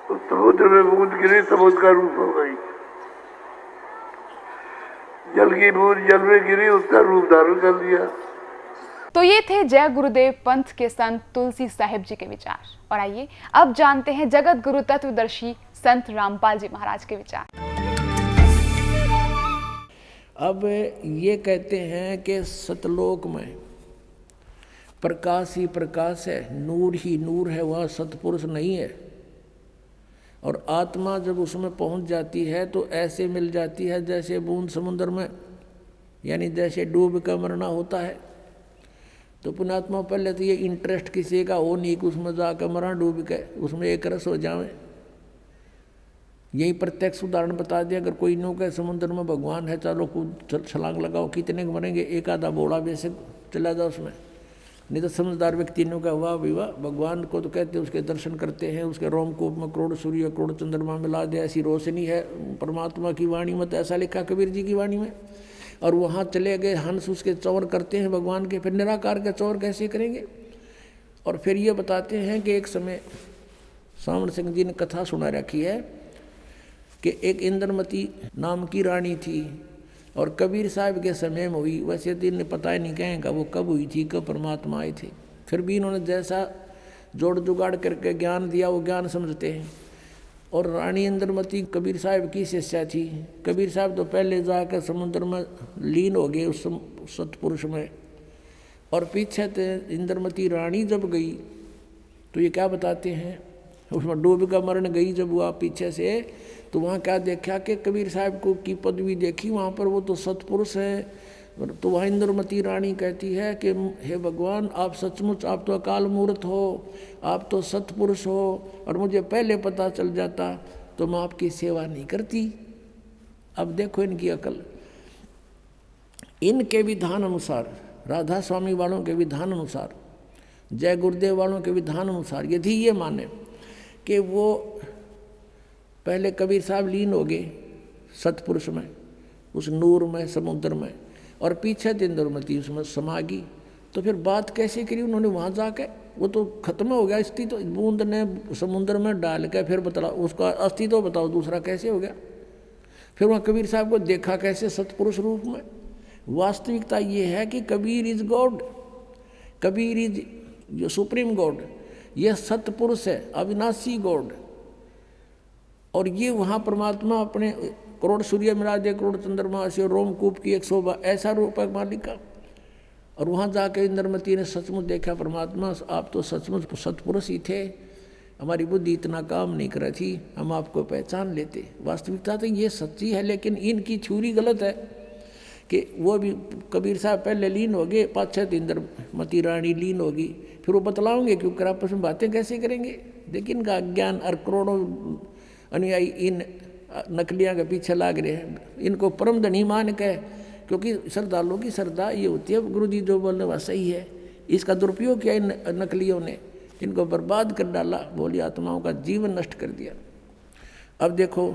तो समुद्र में बूंद गिरी समुद्र का रूप हो गई। जल की बूंद जल में गिरी, उसका रूप धारण कर लिया। तो ये थे जय गुरुदेव पंथ के संत तुलसी साहिब जी के विचार। और आइए, अब जानते हैं जगत गुरु तत्वदर्शी संत रामपाल जी महाराज के विचार। अब ये कहते हैं कि सतलोक में प्रकाश ही प्रकाश है, नूर ही नूर है, वह सतपुरुष नहीं है। और आत्मा जब उसमें पहुँच जाती है तो ऐसे मिल जाती है जैसे बूंद समुद्र में, यानी जैसे डूब का मरना होता है। तो पुणात्मा पहले तो ये इंटरेस्ट किसी का हो नहीं कि उसमें जाकर मरा डूब के, उसमें एक रस हो जाए यही प्रत्यक्ष उदाहरण बता दिया, अगर कोई नो कहे समुद्र में भगवान है चलो कूद छलांग लगाओ, कितने मरेंगे? एक आधा बोड़ा बेशक चला जाओ उसमें। नहीं तो समझदार व्यक्ति ने कहा वाह विवाह भगवान को तो कहते उसके दर्शन करते हैं, उसके रोमकूप में करोड़ सूर्य, करोड़ चंद्रमा मिला दे ऐसी रोशनी है, परमात्मा की वाणी में तो ऐसा लिखा, कबीर जी की वाणी में। और वहाँ चले गए, हंस उसके चौर करते हैं भगवान के, फिर निराकार के चौर कैसे करेंगे? और फिर ये बताते हैं कि एक समय सावन सिंह जी ने कथा सुना रखी है कि एक इंद्रमती नाम की रानी थी और कबीर साहब के समय में हुई। वैसे दिन तो ने पता ही नहीं कहेंगे वो कब हुई थी, कब परमात्मा आए थे। फिर भी इन्होंने जैसा जोड़ जुगाड़ करके ज्ञान दिया, वो ज्ञान समझते हैं। और रानी इंद्रमती कबीर साहब की शिष्या थी। कबीर साहब तो पहले जाकर समुद्र में लीन हो गए उस सतपुरुष में। और पीछे थे इंद्रमती रानी जब गई तो ये क्या बताते हैं? उसमें डूब का मरण गई जब वह पीछे से तो वहाँ क्या देखा कि कबीर साहब को की पदवी देखी, वहाँ पर वो तो सतपुरुष है। तो वह इंद्रमती रानी कहती है कि, हे भगवान, आप सचमुच, आप तो अकाल मूर्त हो, आप तो सतपुरुष हो, और मुझे पहले पता चल जाता तो मैं आपकी सेवा नहीं करती। अब देखो इनकी अकल। इनके विधान अनुसार राधा स्वामी वालों के विधान अनुसार, जय गुरुदेव वालों के विधान अनुसार, यदि ये माने कि वो पहले कबीर साहब लीन हो गए सतपुरुष में, उस नूर में, समुद्र में और पीछे दिन इंद्रमती उसमें समागी। तो फिर बात कैसे करी उन्होंने वहाँ जाके? वो तो खत्म हो गया, स्थिति तो बूंद ने समुद्र में डाल के फिर बतला, उसका अस्तित्व तो बताओ, दूसरा कैसे हो गया? फिर वहाँ कबीर साहब को देखा कैसे सतपुरुष रूप में? वास्तविकता ये है कि Kabir is God, Kabir is जो सुप्रीम गॉड, यह सतपुरुष है, अविनाशी गॉड। और ये वहाँ परमात्मा अपने करोड़ सूर्य मिला दे, करोड़ चंद्रमा से रोमकूप की एक शोभा, ऐसा रूप है मालिक का। और वहाँ जाके इंद्रमती ने सचमुच देखा, परमात्मा, आप तो सचमुच सतपुरुष ही थे। हमारी बुद्धि इतना काम नहीं कर रही थी, हम आपको पहचान लेते। वास्तविकता तो ये सच्ची है, लेकिन इनकी छुरी गलत है कि वो भी कबीर साहब पहले लीन हो गए पाँच छः इंद्र मती रानी लीन होगी, फिर वो बतलाओगे क्योंकि आपस में बातें कैसे करेंगे? लेकिन इनका अज्ञान और करोड़ों अनुयायी इन नकलियाँ के पीछे लाग रहे हैं। इनको परम धनी मान के, क्योंकि श्रद्धालुओं की श्रद्धा ये होती है। गुरु जी जो बोलने वह सही है। इसका दुरुपयोग किया इन नकलियों ने इनको बर्बाद कर डाला। बोली आत्माओं का जीवन नष्ट कर दिया। अब देखो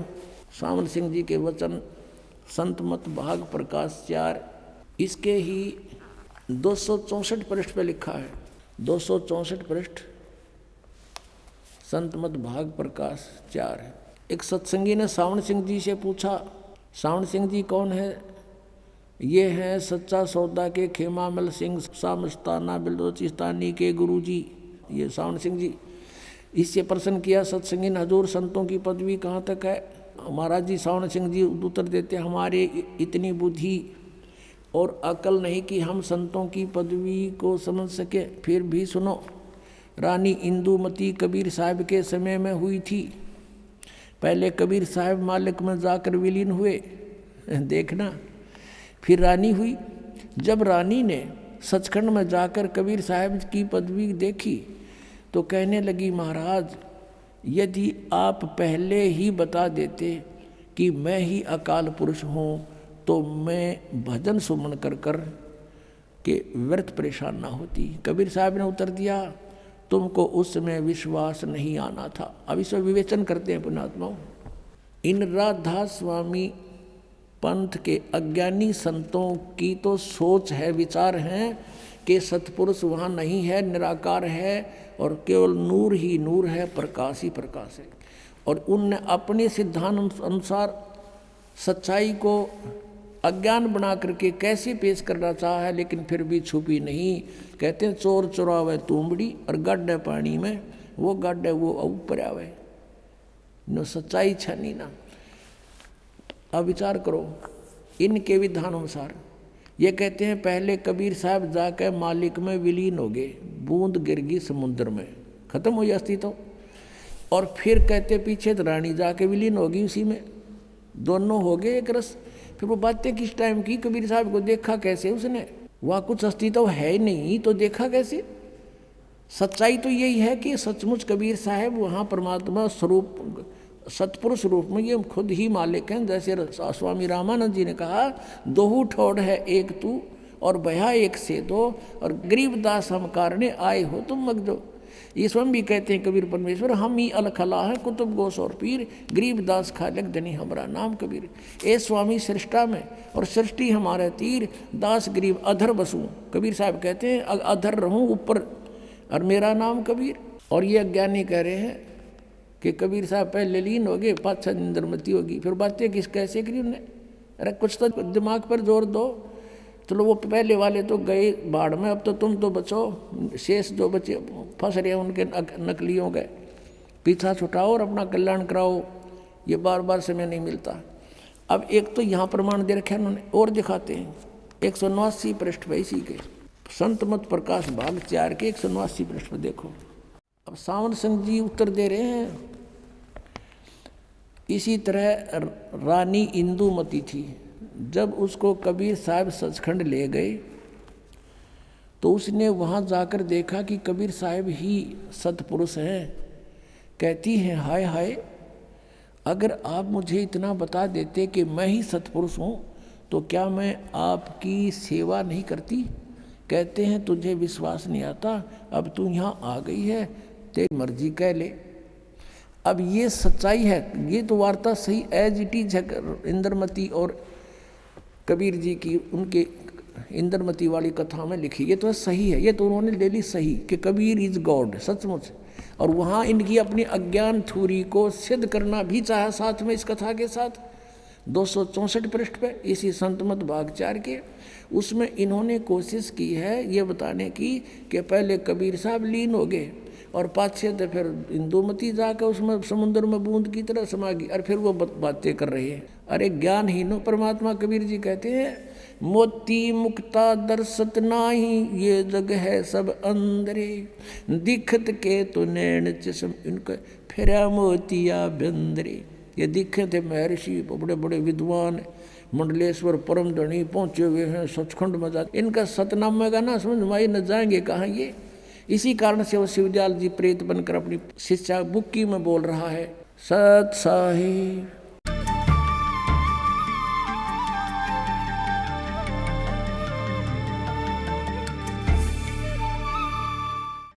सावन सिंह जी के वचन, संत मत भाग प्रकाश चार। इसके ही दो पृष्ठ पे लिखा है। दो पृष्ठ, संत मत भाग प्रकाश चार। है एक सत्संगी ने सावण सिंह जी से पूछा, सावण सिंह जी कौन है? ये हैं सच्चा सौदा के खेमामल सिंह सामस्ताना बिलोचिस्तानी के गुरु जी ये सावण सिंह जी, इससे प्रश्न किया सत्संगी हजूर संतों की पदवी कहाँ तक है? महाराज जी, सावण सिंह जी उत्तर देते, हमारे इतनी बुद्धि और अकल नहीं कि हम संतों की पदवी को समझ सके। फिर भी सुनो, रानी इंदुमती कबीर साहब के समय में हुई थी। पहले कबीर साहब मालिक में जाकर विलीन हुए। देखना। फिर रानी हुई। जब रानी ने सचखंड में जाकर कबीर साहब की पदवी देखी तो कहने लगी, महाराज, यदि आप पहले ही बता देते कि मैं ही अकाल पुरुष हूँ तो मैं भजन सुमन कर कर के व्यर्थ परेशान ना होती। कबीर साहब ने उत्तर दिया तुमको उस समय विश्वास नहीं आना था। अब इस विवेचन करते हैं पुणात्माओं इन राधा स्वामी पंथ के अज्ञानी संतों की तो सोच है, विचार हैं कि सतपुरुष वहाँ नहीं है, निराकार है और केवल नूर ही नूर है, प्रकाश ही प्रकाश है। और उनने अपने सिद्धांत अनुसार सच्चाई को अज्ञान बना करके कैसे पेश करना चाहा है, लेकिन फिर भी छुपी नहीं। कहते हैं, चोर चुरावे तुमड़ी और गड्ढे पानी में, वो गड्ढे वो ऊपर आवे। न सच्चाई छनी ना। अब विचार करो इनके विधान अनुसार ये कहते हैं, पहले कबीर साहब जाकर मालिक में विलीन हो गए, बूंद गिर गई समुद्र में। खत्म हो गया अस्तित्व। और फिर कहते, पीछे तो रानी जाके विलीन होगी उसी में। दोनों हो गए एक रस। फिर वो बातें किस टाइम की? कबीर साहब को देखा कैसे उसने? वहाँ कुछ अस्तित्व है नहीं तो देखा कैसे? सच्चाई तो यही है कि सचमुच कबीर साहब वहाँ परमात्मा स्वरूप, सतपुरुष रूप में ये खुद ही मालिक हैं। जैसे स्वामी रामानंद जी ने कहा, दोहू ठोड़ है एक तू और बया एक से दो और गरीबदास हम कारण आए हो तुम मगजो। ये स्वयं भी कहते हैं, कबीर परमेश्वर, हम ही अलखला है, कुतुब गोस और पीर गरीबदास खालक धनी हमारा नाम, कबीर। ए स्वामी सृष्टा में, और सृष्टि हमारे तीर, दास गरीब अधर बसू। कबीर साहब कहते हैं अधर रहूँ ऊपर, और मेरा नाम कबीर। और ये अज्ञानी कह रहे हैं कि कबीर साहब पहले लीन हो गए पाँच छः इंद्रमती होगी। फिर बातें किस कैसे करी उन्हें अरे कुछ तो दिमाग पर ज़ोर दो। चलो वो पहले वाले तो गए बाढ़ में, अब तो तुम तो बचो, शेष जो बचे, फंस रहे उनके नकलियों गए पीछा छुटाओ और अपना कल्याण कराओ, ये बार बार समय नहीं मिलता। अब एक तो यहाँ प्रमाण दे रखे उन्होंने, और दिखाते हैं। एक सौ नवासी पृष्ठ पे इसी के। संत मत प्रकाश भाग चार के एक सौ नवासी पृष्ठ पे देखो। अब सावन सिंह जी उत्तर दे रहे हैं। इसी तरह रानी इंदुमती थी। जब उसको कबीर साहब सचखंड ले गए तो उसने वहाँ जाकर देखा कि कबीर साहब ही सतपुरुष हैं। कहती हैं, हाय हाय, अगर आप मुझे इतना बता देते कि मैं ही सतपुरुष हूँ तो क्या मैं आपकी सेवा नहीं करती? कहते हैं, तुझे विश्वास नहीं आता, अब तू यहाँ आ गई है, तेरी मर्ज़ी कह ले। अब ये सच्चाई है, ये तो वार्ता सही, एज इट इज़, है, इंद्रमती और कबीर जी की उनके इंद्रमती वाली कथा में लिखी। ये तो सही है, ये तो उन्होंने ले ली सही कि कबीर इज़ गॉड, सचमुच। और वहाँ इनकी अपनी अज्ञान थूरी को सिद्ध करना भी चाहा साथ में इस कथा के साथ। दो सौ चौंसठ पृष्ठ पे इसी संतमत भागचार के, उसमें इन्होंने कोशिश की है ये बताने की कि पहले कबीर साहब लीन हो गए और पाछे तो फिर इंदुमती जाकर उसमें समुद्र में बूंद की तरह समा गई। और फिर वो बातें कर रही है। अरे ज्ञानहीनो परमात्मा कबीर जी कहते हैं, मोती मुक्ता दर्शत नाही, ये जग है सब अंदरे दिखत के तो नैन चम इनका फिर मोतिया बंदरे। ये दिखे थे महर्षि, बड़े बड़े विद्वान, मंडलेश्वर परम धनी पहुँचे हुए हैं, सचखंड मज़ा इनका सतनामा का ना समझ माई न जाएँगे कहाँ ये? इसी कारण से वो शिवदयाल जी प्रेत बनकर अपनी शिक्षा बुक्की में बोल रहा है, सत साहिब